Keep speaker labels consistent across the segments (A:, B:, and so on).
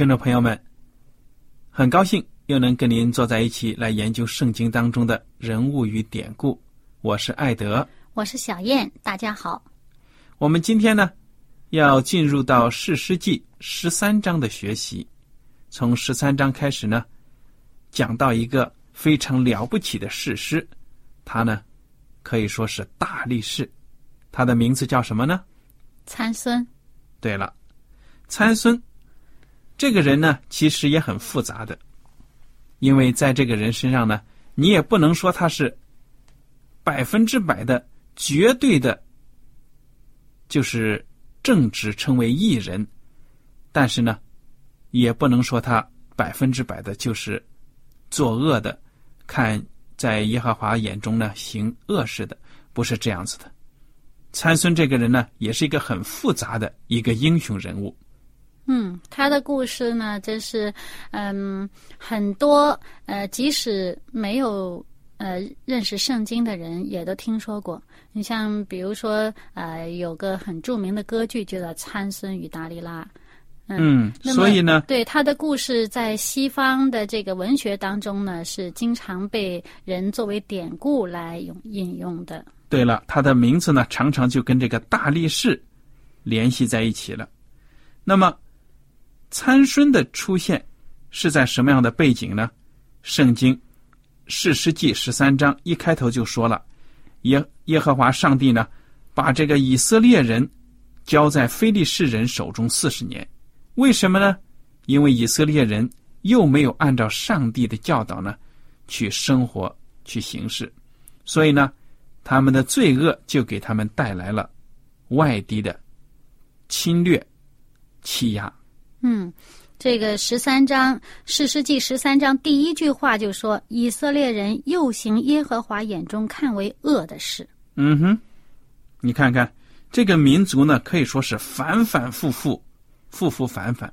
A: 听众朋友们，很高兴又能跟您坐在一起来研究圣经当中的人物与典故。我是艾德，
B: 我是小燕，大家好。
A: 我们今天呢？要进入到《史诗记》十三章的学习，从十三章开始呢，讲到一个非常了不起的史诗，他呢可以说是大力士，他的名字叫什么呢？
B: 参孙。
A: 对了，参孙这个人呢，其实也很复杂的，因为在这个人身上呢，你也不能说他是百分之百的绝对的，就是。正直称为艺人，但是呢，也不能说他百分之百的就是作恶的，看在耶和华眼中呢行恶事的，不是这样子的。参孙这个人呢，也是一个很复杂的一个英雄人物。
B: 嗯，他的故事呢，真是嗯很多呃，即使没有。呃，认识圣经的人也都听说过。你像，比如说，呃，有个很著名的歌剧，叫做《参孙与达利拉》。
A: 嗯，所以呢，
B: 对他的故事在西方的这个文学当中呢，是经常被人作为典故来用引用的。
A: 对了，他的名字呢，常常就跟这个大力士联系在一起了。那么，参孙的出现是在什么样的背景呢？圣经。士师记十三章一开头就说了，耶耶和华上帝呢，把这个以色列人交在非利士人手中四十年，为什么呢？因为以色列人又没有按照上帝的教导呢去生活去行事，所以呢，他们的罪恶就给他们带来了外敌的侵略欺压。
B: 嗯。这个十三章《士师记》十三章第一句话就说：“以色列人又行耶和华眼中看为恶的事。”
A: 嗯哼，你看看这个民族呢，可以说是反反复复、复复反反，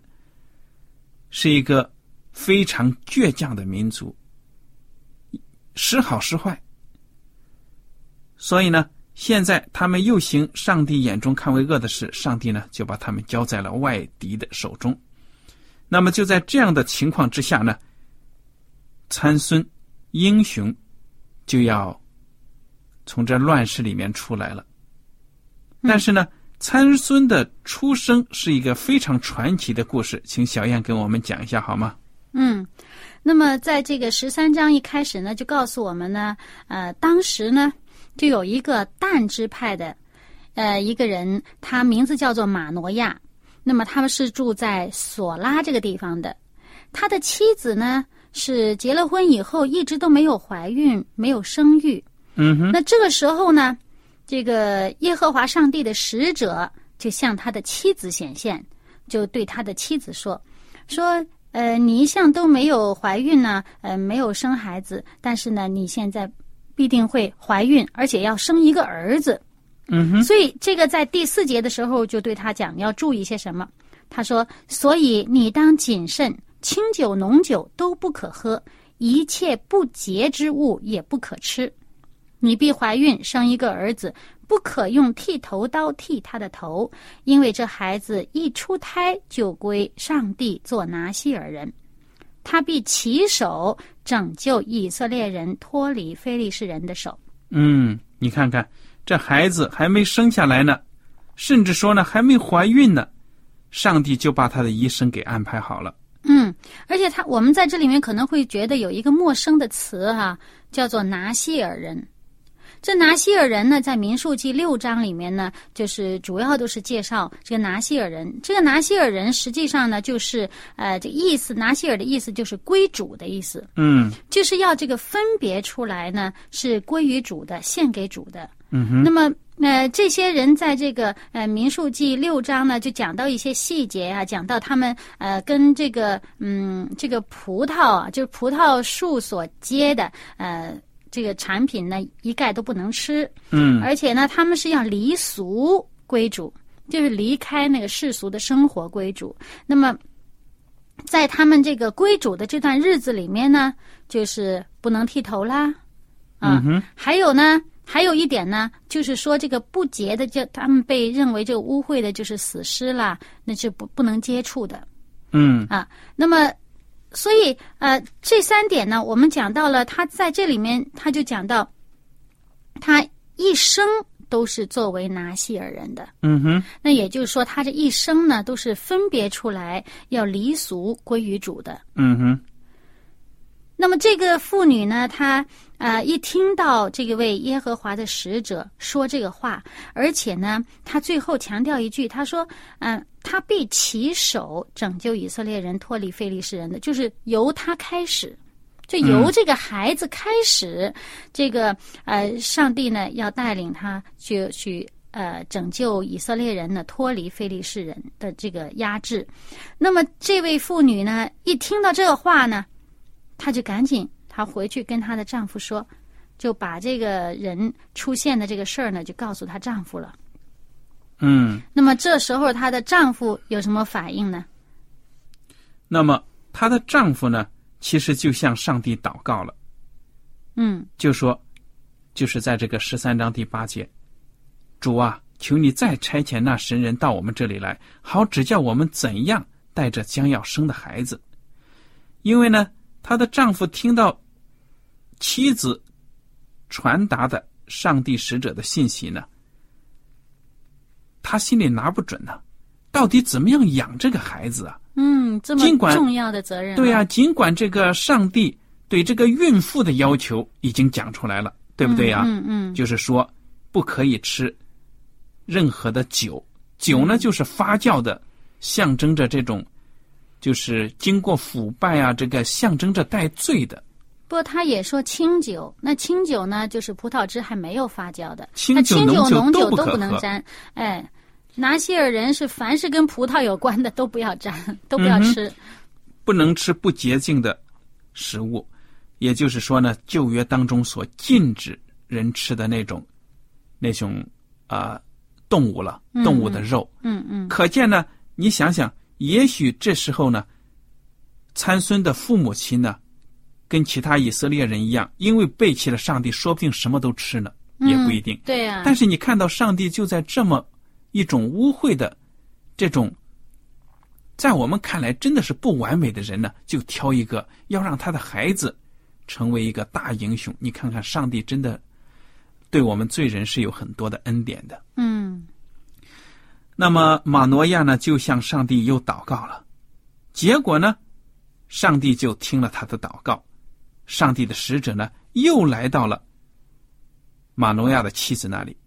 A: 是一个非常倔强的民族，时好时坏。所以呢，现在他们又行上帝眼中看为恶的事，上帝呢就把他们交在了外敌的手中。那么就在这样的情况之下呢，参孙英雄就要从这乱世里面出来了。但是呢，参孙的出生是一个非常传奇的故事，请小燕跟我们讲一下好吗？
B: 嗯，那么在这个十三章一开始呢，就告诉我们呢，呃，当时呢就有一个但支派的呃一个人，他名字叫做马诺亚。那么他们是住在索拉这个地方的，他的妻子呢是结了婚以后一直都没有怀孕，没有生育。
A: 嗯哼。
B: 那这个时候呢，这个耶和华上帝的使者就向他的妻子显现，就对他的妻子说：“说呃，你一向都没有怀孕呢，呃，没有生孩子，但是呢，你现在必定会怀孕，而且要生一个儿子。
A: 嗯哼，
B: 所以这个在第四节的时候就对他讲，你要注意些什么？他说：“所以你当谨慎，清酒浓酒都不可喝，一切不洁之物也不可吃。你必怀孕生一个儿子，不可用剃头刀剃他的头，因为这孩子一出胎就归上帝做拿西尔人。他必起手拯救以色列人脱离非利士人的手。
A: 嗯，你看看这孩子还没生下来呢，甚至说呢还没怀孕呢，上帝就把他的一生给安排好了。
B: 嗯，而且他我们在这里面可能会觉得有一个陌生的词哈、叫做拿西尔人。这拿西尔人呢，在民数记六章里面呢，就是主要都是介绍这个拿西尔人。这个拿西尔人实际上呢，就是呃，这意思拿西尔的意思就是归主的意思，
A: 嗯
B: 就是要这个分别出来呢，是归于主的，献给主的。
A: 嗯哼，
B: 那么，呃，这些人在这个呃《民数记》六章呢，就讲到一些细节啊，讲到他们呃跟这个嗯这个葡萄啊，就是葡萄树所结的呃这个产品呢，一概都不能吃，
A: 嗯。
B: 而且呢，他们是要离俗归主，就是离开那个世俗的生活归主。那么，在他们这个归主的这段日子里面呢，就是不能剃头啦，啊，
A: 嗯，
B: 还有呢，还有一点呢，就是说这个不洁的，就他们被认为这个污秽的，就是死尸啦，那是不不能接触的。
A: 嗯。
B: 啊。那么，所以呃，这三点呢，我们讲到了，他在这里面他就讲到，他一生都是作为拿西尔人的。
A: 嗯哼，
B: 那也就是说，他这一生呢，都是分别出来要离俗归于主的。
A: 嗯哼，
B: 那么这个妇女呢，她呃一听到这个位耶和华的使者说这个话，而且呢，她最后强调一句，她说：“嗯、他必起手拯救以色列人脱离非利士人的，就是由他开始，就由这个孩子开始，这个呃，上帝呢要带领他去去呃拯救以色列人呢脱离非利士人的这个压制。那么这位妇女呢，一听到这个话呢，她就赶紧她回去跟她的丈夫说，就把这个人出现的这个事儿呢，就告诉她丈夫了。
A: 嗯。
B: 那么这时候她的丈夫有什么反应呢？
A: 那么她的丈夫呢，其实就向上帝祷告了，
B: 嗯
A: 就说，就是在这个十三章第八节，主啊，求你再差遣那神人到我们这里来，好指教我们怎样带着将要生的孩子。因为呢，她的丈夫听到妻子传达的上帝使者的信息呢，他心里拿不准呢，到底怎么样养这个孩子啊？
B: 嗯，这么重要的责任、
A: 对呀、尽管这个上帝对这个孕妇的要求已经讲出来了，对不对呀、
B: 嗯嗯
A: 就是说不可以吃任何的酒，酒呢就是发酵的，象征着这种就是经过腐败啊，这个象征着带罪的。
B: 不过他也说清酒，那清酒呢，就是葡萄汁还没有发酵的，
A: 清
B: 那清
A: 酒浓酒
B: 都
A: 不
B: 能沾。哎，拿西尔人是凡是跟葡萄有关的都不要沾，都不要吃。
A: 不能吃不洁净的食物，也就是说呢，旧约当中所禁止人吃的那种那种啊、动物了，动物的肉。
B: 嗯嗯
A: 可见呢，你想想，也许这时候呢，参孙的父母亲呢，跟其他以色列人一样，因为背弃了上帝，说不定什么都吃呢，也不一定。
B: 对呀、
A: 但是你看到上帝就在这么一种污秽的这种，在我们看来真的是不完美的人呢，就挑一个要让他的孩子成为一个大英雄。你看看，上帝真的对我们罪人是有很多的恩典的。
B: 嗯
A: 那么马诺亚呢，就向上帝又祷告了，结果呢，上帝就听了他的祷告，上帝的使者呢又来到了马诺亚的妻子那里。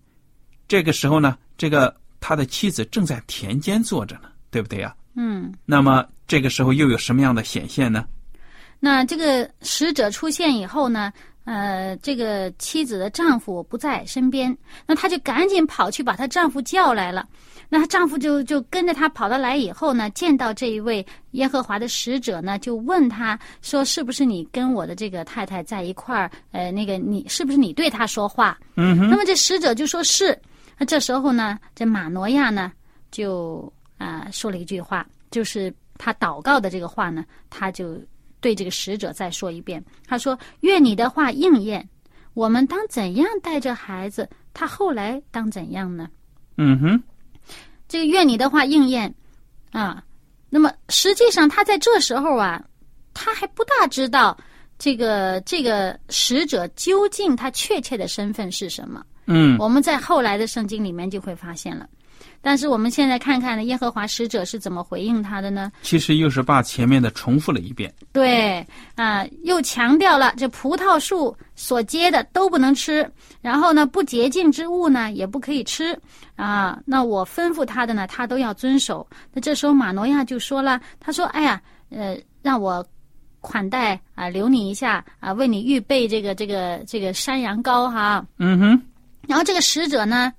A: 这个时候呢，这个他的妻子正在田间坐着呢，对不对呀？
B: 嗯。
A: 那么这个时候又有什么样的显现呢？
B: 那这个使者出现以后呢，呃，这个妻子的丈夫不在身边，那她就赶紧跑去把她丈夫叫来了。那她丈夫就就跟着她跑到来以后呢，见到这一位耶和华的使者呢，就问他说：“是不是你跟我的这个太太在一块儿？呃，那个你是不是你对她说话？”
A: 嗯哼，
B: 那么这使者就说是。那这时候呢，这马诺亚呢就啊、说了一句话，就是他祷告的这个话呢，他就对这个使者再说一遍。他说：“愿你的话应验，我们当怎样带着孩子？他后来当怎样呢？
A: 嗯哼，
B: 这个愿你的话应验啊。那么实际上他在这时候啊，他还不大知道这个这个使者究竟他确切的身份是什么。
A: 嗯
B: 我们在后来的圣经里面就会发现了。但是我们现在看看呢，耶和华使者是怎么回应他的呢？
A: 其实又是把前面的重复了一遍。
B: 对啊、又强调了这葡萄树所结的都不能吃，然后呢，不洁净之物呢也不可以吃啊。那我吩咐他的呢，他都要遵守。那这时候马诺亚就说了，他说：“哎呀，呃，让我款待啊，留你一下啊，为你预备这个这个这个山羊羔哈。”
A: 嗯哼，
B: 然后这个使者呢，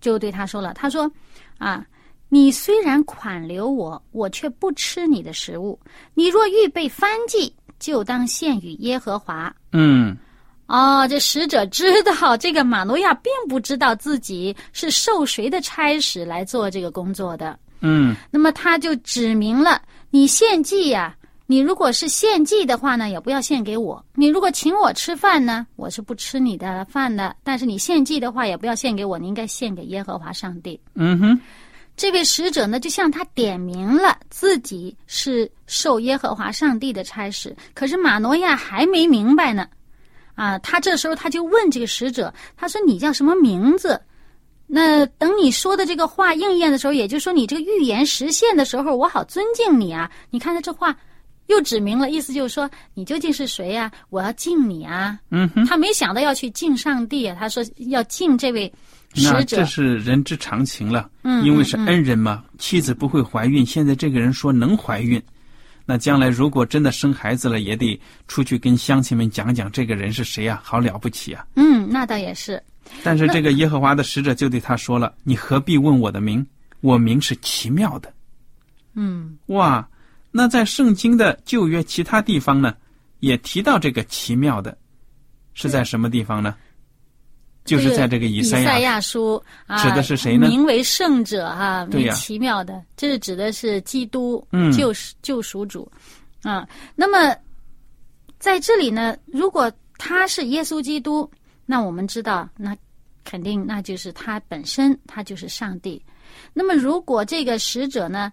B: 就对他说了：“他说，啊，你虽然款留我，我却不吃你的食物。你若预备燔祭，就当献与耶和华。”
A: 嗯
B: 哦，这使者知道这个马诺亚并不知道自己是受谁的差使来做这个工作的，
A: 嗯
B: 那么他就指明了：你献祭呀、你如果是献祭的话呢，也不要献给我；你如果请我吃饭呢，我是不吃你的饭的。但是你献祭的话，也不要献给我，你应该献给耶和华上帝。
A: 嗯哼，
B: 这位使者呢，就向他点明了自己是受耶和华上帝的差使。可是马诺亚还没明白呢，啊，他这时候他就问这个使者，他说：“你叫什么名字？”那等你说的这个话应验的时候，也就是说你这个预言实现的时候，我好尊敬你啊！你看他这话又指明了，意思就是说你究竟是谁呀、我要敬你啊！
A: 嗯哼，
B: 他没想到要去敬上帝啊，他说要敬这位使者
A: 那这。是人之常情了。
B: 嗯
A: 因为是恩人嘛，妻子不会怀孕，现在这个人说能怀孕，那将来如果真的生孩子了，也得出去跟乡亲们讲讲这个人是谁啊，好了不起啊！
B: 嗯，那倒也是。
A: 但是这个耶和华的使者就对他说了：“你何必问我的名？我名是奇妙的。
B: 嗯”
A: 哇，那在圣经的旧约其他地方呢，也提到这个奇妙的，是在什么地方呢？就是在这个以
B: 以
A: 赛亚
B: 亚书啊，
A: 指的是谁呢
B: 名为圣者哈、奇妙的，这是指的是基督，
A: 嗯
B: 救赎救赎主啊。那么在这里呢，如果他是耶稣基督，那我们知道，那肯定那就是他本身，他就是上帝。那么如果这个使者呢，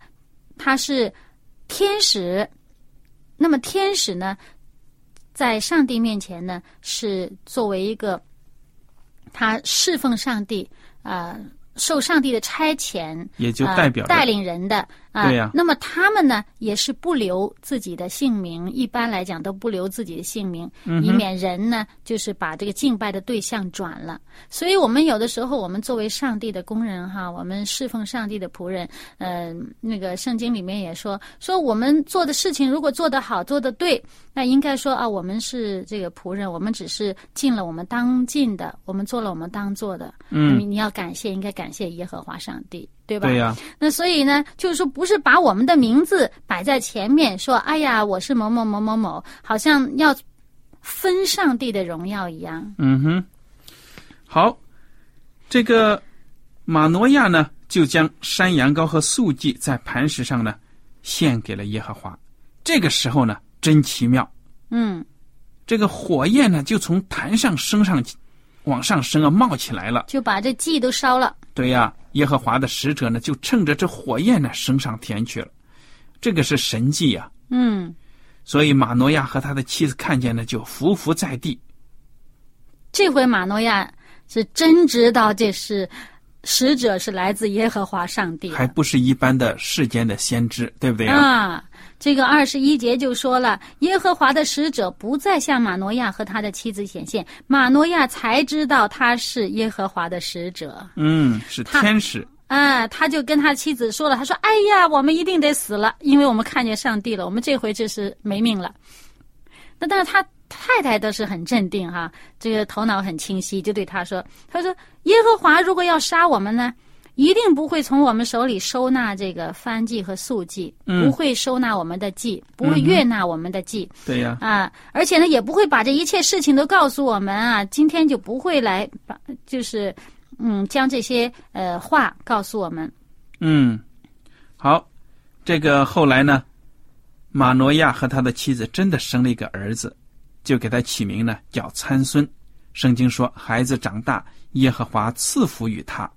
B: 他是天使，那么天使呢，在上帝面前呢，是作为一个他侍奉上帝，啊，受上帝的差遣，
A: 也就
B: 啊
A: 代表着
B: 带领人的啊。
A: 对呀
B: 那么他们呢，也是不留自己的姓名，一般来讲都不留自己的姓名，
A: 嗯
B: 以免人呢就是把这个敬拜的对象转了。所以我们有的时候，我们作为上帝的工人哈，我们侍奉上帝的仆人，呃，那个圣经里面也说，说我们做的事情如果做得好，做得对，那应该说啊，我们是这个仆人，我们只是尽了我们当尽的，我们做了我们当做的。
A: 嗯
B: 你你要感谢，应该感谢耶和华上帝，对吧？
A: 对呀、
B: 那所以呢，就是说，不是把我们的名字摆在前面，说，哎呀，我是某某某某某，好像要分上帝的荣耀一样。
A: 嗯哼，好，这个马诺亚呢，就将山羊羔和素祭在磐石上呢献给了耶和华。这个时候呢，真奇妙，
B: 嗯
A: 这个火焰呢就从坛上升上去，往上升啊，冒起来了。
B: 就把这祭都烧了。
A: 对呀，耶和华的使者呢，就趁着这火焰呢升上天去了。这个是神迹呀、
B: 嗯，
A: 所以马诺亚和他的妻子看见呢，就伏伏在地。
B: 这回马诺亚是真知道这是使者是来自耶和华上帝
A: 还不是一般的世间的先知，对不对呀、
B: 啊。这个二十一节就说了，耶和华的使者不再向马诺亚和他的妻子显现，马诺亚才知道他是耶和华的使者。
A: 嗯，是天使。
B: 啊，他就跟他妻子说了，他说：“哎呀，我们一定得死了，因为我们看见上帝了，我们这回就是没命了。”那但是他太太倒是很镇定哈、这个头脑很清晰，就对他说：“他说耶和华如果要杀我们呢，一定不会从我们手里收纳这个番祭和素祭，
A: 嗯
B: 不会收纳我们的祭，不会悦纳我们的祭。
A: 对呀、
B: 啊，而且呢，也不会把这一切事情都告诉我们啊，今天就不会来把，就是嗯，将这些呃话告诉我们。
A: 嗯，好，这个后来呢，马诺亚和他的妻子真的生了一个儿子，就给他起名呢叫参孙。圣经说，孩子长大，耶和华赐福于他，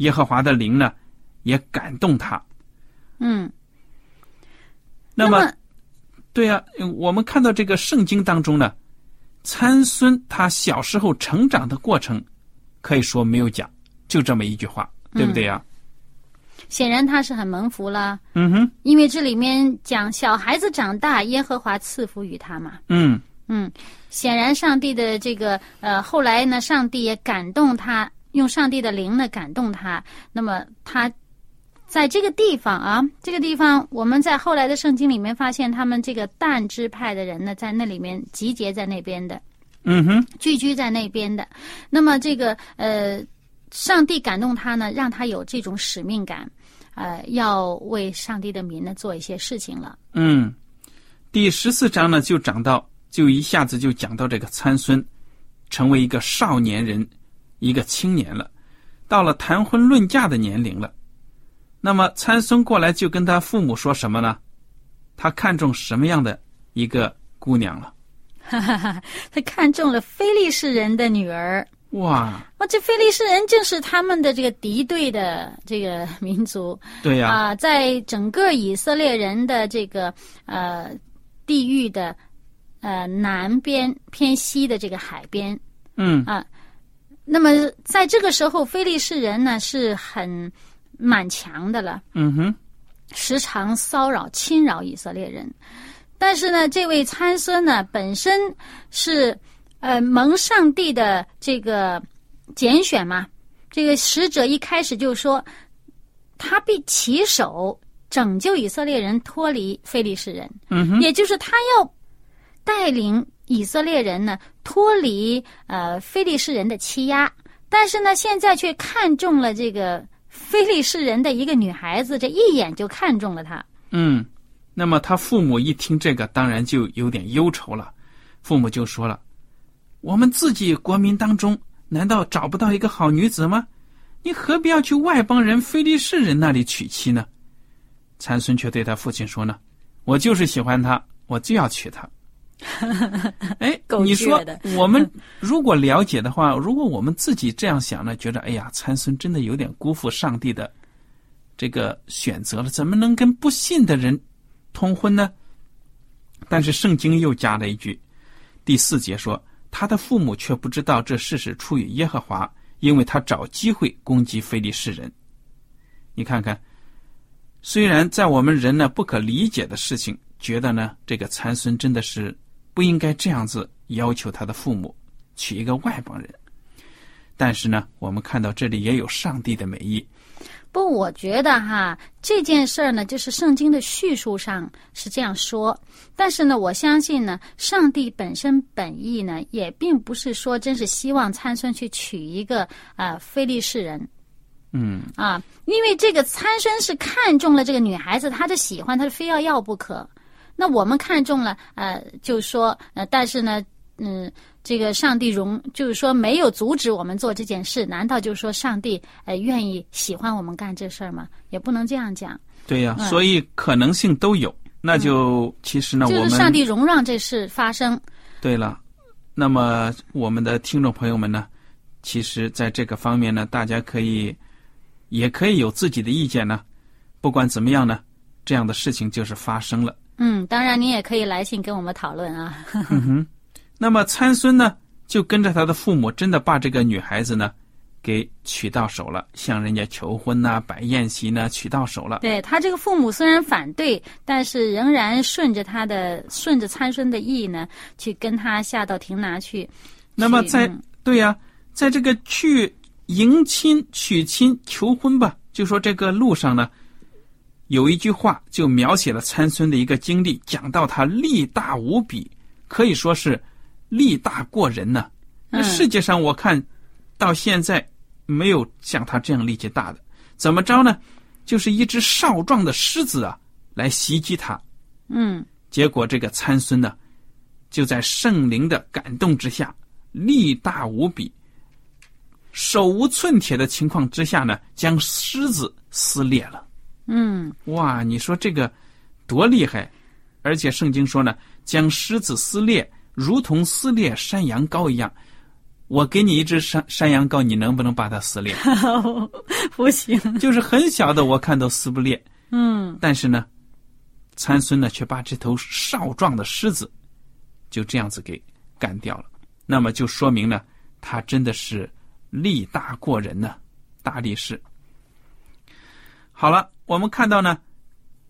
A: 耶和华的灵呢也感动他。
B: 嗯，
A: 那么，对呀、我们看到这个圣经当中呢，参孙他小时候成长的过程，可以说没有讲，就这么一句话，对不对呀、
B: 显然他是很蒙福了，
A: 嗯哼，
B: 因为这里面讲小孩子长大，耶和华赐福于他嘛。
A: 嗯。
B: 嗯，显然上帝的这个呃，后来呢，上帝也感动他，用上帝的灵呢感动他。那么他在这个地方啊，这个地方我们在后来的圣经里面发现，他们这个但支派的人呢，在那里面集结在那边的，
A: 嗯哼，
B: 聚居在那边的。那么这个呃，上帝感动他呢，让他有这种使命感，呃，要为上帝的民呢做一些事情了。
A: 嗯，第十四章呢就讲到，就一下子就讲到这个参孙成为一个少年人，一个青年了，到了谈婚论嫁的年龄了。那么参孙过来就跟他父母说什么呢？他看中什么样的一个姑娘了？
B: 哈哈哈，他看中了非利士人的女儿。
A: 哇，
B: 哇，这非利士人正是他们的这个敌对的这个民族
A: 对呀、
B: 啊、在整个以色列人的这个呃地域的呃南边偏西的这个海边，
A: 嗯
B: 那么在这个时候，非利士人呢是很蛮强的了，
A: 嗯哼，
B: 时常骚扰侵扰以色列人。但是呢，这位参孙呢本身是呃蒙上帝的这个拣选嘛，这个使者一开始就说，他必起手拯救以色列人脱离非利士人，
A: 嗯哼，
B: 也就是他要带领以色列人呢脱离呃非利士人的欺压，但是呢，现在却看中了这个非利士人的一个女孩子，这一眼就看中了她。
A: 嗯，那么他父母一听这个，当然就有点忧愁了。父母就说了：“我们自己国民当中，难道找不到一个好女子吗？你何必要去外邦人非利士人那里娶妻呢？”参孙却对他父亲说呢：“我就是喜欢她，我就要娶她。” 哎，
B: 够
A: 你说 我们如果了解的话，如果我们自己这样想呢，觉得哎呀，参孙真的有点辜负上帝的这个选择了，怎么能跟不信的人通婚呢？但是圣经又加了一句，第四节说，他的父母却不知道这事是出于耶和华，因为他找机会攻击非利士人。你看看，虽然在我们人呢不可理解的事情，觉得呢这个参孙真的是不应该这样子要求他的父母娶一个外邦人，但是呢，我们看到这里也有上帝的美意。
B: 不，我觉得哈这件事儿呢，就是圣经的叙述上是这样说，但是呢，我相信呢，上帝本身本意呢，也并不是说真是希望参孙去娶一个啊、呃非利士人
A: 嗯
B: 啊，因为这个参孙是看中了这个女孩子，他就喜欢，他非要要不可。那我们看中了，呃，就说呃，但是呢，嗯，这个上帝容，就是说没有阻止我们做这件事，难道就是说上帝呃愿意喜欢我们干这事儿吗？也不能这样讲，
A: 对呀、
B: 嗯
A: 所以可能性都有。那就、其实呢，我们
B: 就是上帝容让这事发生。
A: 对了，那么我们的听众朋友们呢，其实在这个方面呢，大家可以也可以有自己的意见呢。不管怎么样呢，这样的事情就是发生了。
B: 嗯，当然您也可以来信跟我们讨论啊。
A: 那么参孙呢，就跟着他的父母，真的把这个女孩子呢，给娶到手了，向人家求婚呐、摆宴席呢，娶到手了。
B: 对他这个父母虽然反对，但是仍然顺着他的顺着参孙的意呢，去跟他下到亭拿去。
A: 那么在、
B: 嗯
A: 对呀、在这个去迎亲、娶亲、求婚吧，就说这个路上呢，有一句话就描写了参孙的一个经历，讲到他力大无比，可以说是力大过人呢、那
B: 嗯
A: 世界上我看到现在没有像他这样力气大的，怎么着呢？就是一只少壮的狮子啊，来袭击他。
B: 嗯
A: 结果这个参孙呢，就在圣灵的感动之下，力大无比，手无寸铁的情况之下呢，将狮子撕裂了。
B: 嗯，
A: 哇，你说这个多厉害！而且圣经说呢，将狮子撕裂，如同撕裂山羊羔一样。我给你一只山山羊羔，你能不能把它撕裂？
B: 不行。
A: 就是很小的，我看都撕不裂。
B: 嗯，
A: 但是呢，参孙呢却把这头少壮的狮子就这样子给干掉了。那么就说明呢，他真的是力大过人呢，大力士。好了，我们看到呢，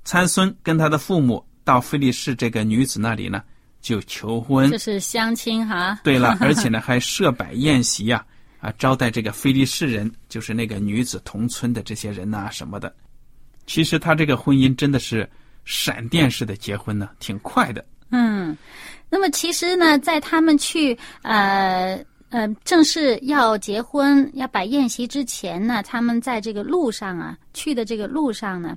A: 参孙跟他的父母到菲利士这个女子那里呢，就求婚。
B: 这是相亲哈。
A: 对了，而且呢还设摆宴席呀、啊，招待这个菲利士人，就是那个女子同村的这些人呐、什么的。其实他这个婚姻真的是闪电式的结婚呢，挺快的。
B: 嗯，那么其实呢，在他们去呃呃正式要结婚、要摆宴席之前呢，他们在这个路上啊，去的这个路上呢，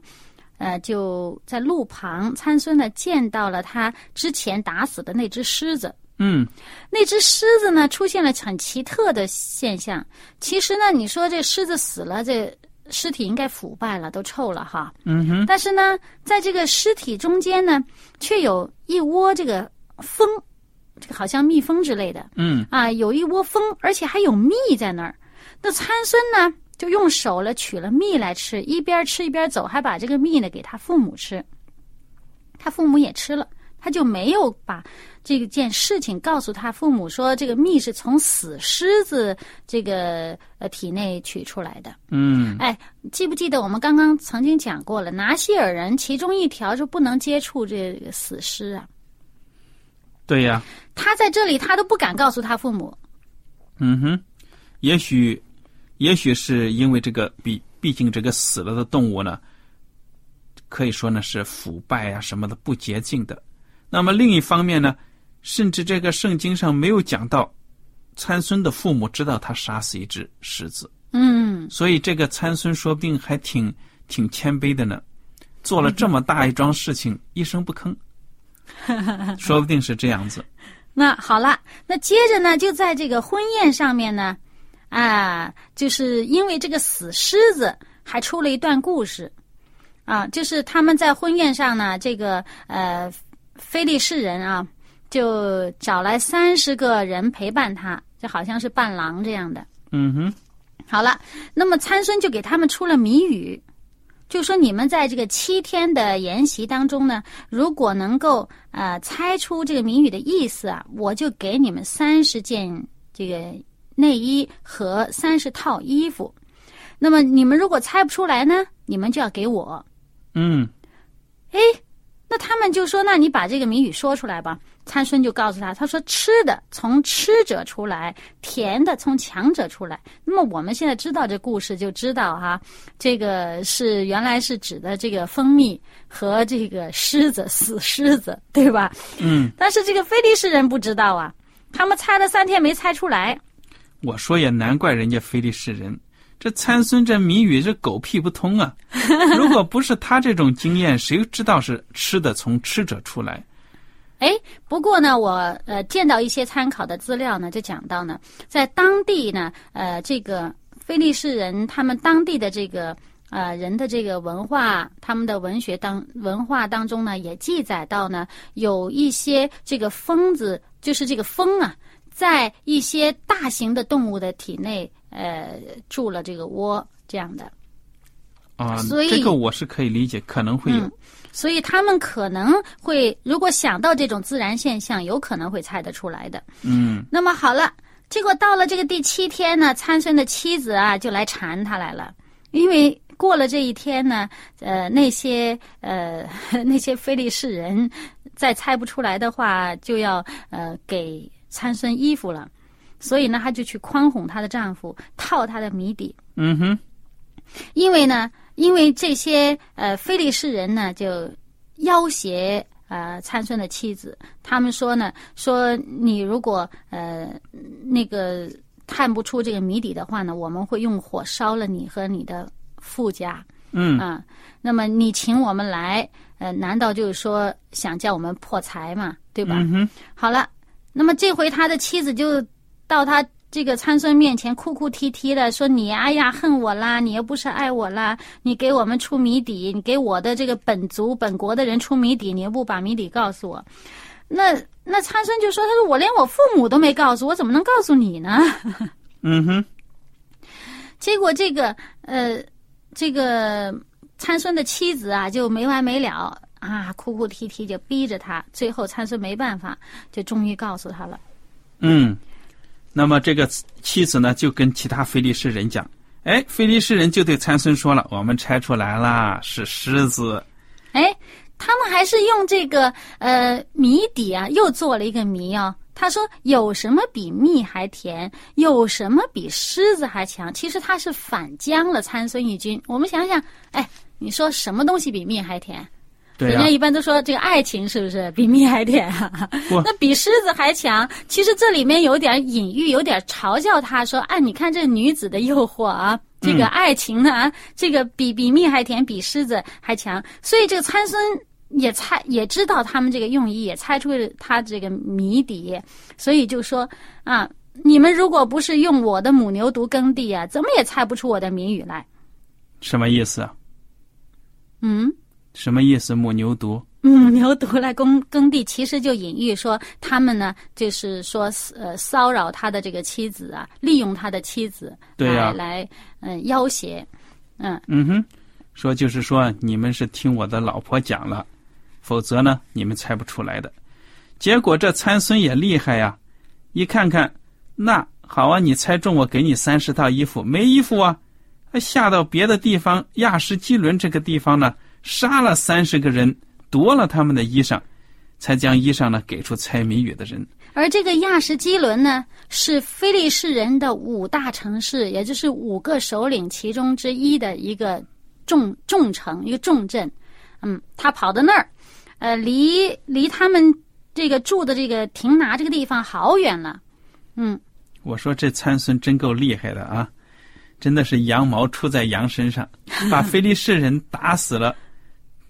B: 呃，就在路旁，参孙呢见到了他之前打死的那只狮子。
A: 嗯，
B: 那只狮子呢，出现了很奇特的现象。其实呢，你说这狮子死了，这尸体应该腐败了，都臭了哈。
A: 嗯哼，
B: 但是呢，在这个尸体中间呢，却有一窝这个蜂，这个好像蜜蜂之类的
A: 嗯
B: 啊，有一窝蜂，而且还有蜜在那儿。那参孙呢，就用手了取了蜜来吃，一边吃一边走，还把这个蜜呢给他父母吃。他父母也吃了，他就没有把这件事情告诉他父母说，这个蜜是从死狮子这个呃体内取出来的。
A: 嗯
B: 哎，记不记得我们刚刚曾经讲过了？拿西尔人其中一条就不能接触这个死尸啊。
A: 对呀，
B: 他在这里，他都不敢告诉他父母。
A: 嗯哼，也许，也许是因为这个，毕毕竟这个死了的动物呢，可以说呢是腐败啊什么的不洁净的。那么另一方面呢，甚至这个圣经上没有讲到参孙的父母知道他杀死一只狮子，
B: 嗯，
A: 所以这个参孙说不定还挺挺谦卑的呢，做了这么大一桩事情，一声不吭，说不定是这样子。
B: 那好了，那接着呢，就在这个婚宴上面呢，啊，就是因为这个死狮子还出了一段故事，啊，就是他们在婚宴上呢，这个呃，菲利士人啊，就找来三十个人陪伴他，就好像是伴郎这样的。
A: 嗯哼，
B: 好了，那么参孙就给他们出了谜语，就说你们在这个七天的研习当中呢，如果能够呃猜出这个谜语的意思啊，我就给你们三十件这个内衣和三十套衣服。那么你们如果猜不出来呢，你们就要给我。
A: 嗯
B: 哎，那他们就说：“那你把这个谜语说出来吧。”参孙就告诉他：“他说吃的从吃者出来，甜的从强者出来。那么我们现在知道这故事，就知道哈，这个是原来是指的这个蜂蜜和这个狮子死狮子，对吧？
A: 嗯，
B: 但是这个菲利士人不知道啊，他们猜了三天没猜出来。
A: 我说也难怪人家菲利士人，这参孙这谜语这狗屁不通啊！如果不是他这种经验，谁知道是吃的从吃者出来？
B: 哎，不过呢，我呃见到一些参考的资料呢，就讲到呢，在当地呢，呃，这个菲利士人他们当地的这个呃人的这个文化，他们的文学当文化当中呢，也记载到呢，有一些这个疯子，就是这个蜂啊，在一些大型的动物的体内，呃，筑了这个窝，这样的。
A: 啊，
B: 所以
A: 这个我是可以理解，可能会有。
B: 嗯所以他们可能会，如果想到这种自然现象，有可能会猜得出来的。
A: 嗯
B: 那么好了，结果到了这个第七天呢，参孙的妻子啊就来缠他来了，因为过了这一天呢，呃，那些呃 那些非利士人再猜不出来的话，就要呃给参孙衣服了，所以呢，她就去宽哄她的丈夫，套他的谜底。
A: 嗯哼，
B: 因为呢，因为这些呃非利士人呢，就要挟呃参孙的妻子，他们说呢，说你如果呃那个探不出这个谜底的话呢，我们会用火烧了你和你的富家
A: 嗯
B: 啊。那么你请我们来，呃，难道就是说想叫我们破财嘛，对吧？
A: 嗯，
B: 好了，那么这回他的妻子就到他这个参孙面前哭哭啼啼的说：“你哎呀恨我啦，你又不是爱我啦，你给我们出谜底，你给我的这个本族本国的人出谜底，你又不把谜底告诉我。”那那参孙就说：“他说我连我父母都没告诉我，怎么能告诉你呢？”
A: 嗯哼，
B: 结果这个呃，这个参孙的妻子啊，就没完没了啊，哭哭啼啼就逼着他。最后参孙没办法，就终于告诉他了。
A: 嗯，那么这个妻子呢，就跟其他非利士人讲：“哎，非利士人就对参孙说了，我们猜出来啦，是狮子。”
B: 哎，他们还是用这个呃谜底啊，又做了一个谜啊。他说：“有什么比蜜还甜？有什么比狮子还强？”其实他是反将了参孙一军。我们想想，哎，你说什么东西比蜜还甜？人家一般都说这个爱情是不是比蜜还甜、啊？那比狮子还强。其实这里面有点隐喻，有点嘲笑他说：“哎，你看这女子的诱惑啊，这个爱情呢，啊这个比比蜜还甜，比狮子还强。”所以这个参孙也猜也知道他们这个用意，也猜出了他这个谜底，所以就说啊，你们如果不是用我的母牛犊耕地啊，怎么也猜不出我的谜语来。
A: 什么意思啊？
B: 嗯。
A: 什么意思？母牛犊？
B: 母牛犊来耕耕地，其实就隐喻说他们呢，就是说呃骚扰他的这个妻子啊，利用他的妻子
A: 对呀
B: 来来嗯、要挟，嗯
A: 嗯哼，说就是说你们是听我的老婆讲了，否则呢你们猜不出来的。结果这参孙也厉害呀，一看看，那好啊，你猜中我给你三十套衣服，没衣服啊，下到别的地方亚什基伦这个地方呢，杀了三十个人，夺了他们的衣裳，才将衣裳呢给出猜谜语的人。
B: 而这个亚什基伦呢，是非利士人的五大城市，也就是五个首领其中之一的一个重重城，一个重镇。嗯，他跑到那儿，呃，离离他们这个住的这个亭拿这个地方好远了。嗯，
A: 我说这参孙真够厉害的啊！真的是羊毛出在羊身上，把非利士人打死了，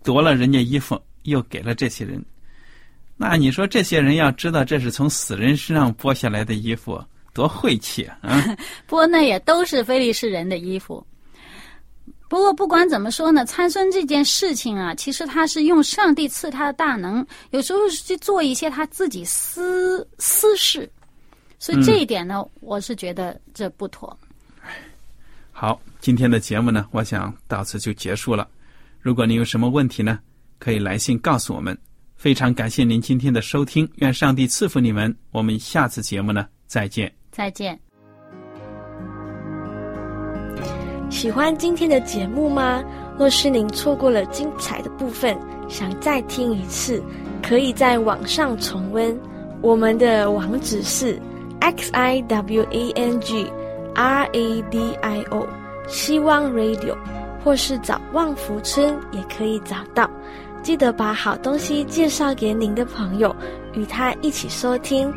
A: 夺了人家衣服，又给了这些人。那你说这些人要知道这是从死人身上剥下来的衣服，多晦气啊！啊
B: 不过那也都是非利士人的衣服。不过不管怎么说呢，参孙这件事情啊，其实他是用上帝赐他的大能，有时候是去做一些他自己私私事，所以这一点呢，我是觉得这不妥。
A: 好，今天的节目呢，我想到此就结束了。如果您有什么问题呢，可以来信告诉我们。非常感谢您今天的收听，愿上帝赐福你们。我们下次节目呢，再见。
B: 再见。
C: 喜欢今天的节目吗？若是您错过了精彩的部分，想再听一次，可以在网上重温。我们的网址是 x i w a n g r a d i o 希望 Radio，或是找旺福村也可以找到。记得把好东西介绍给您的朋友，与他一起收听。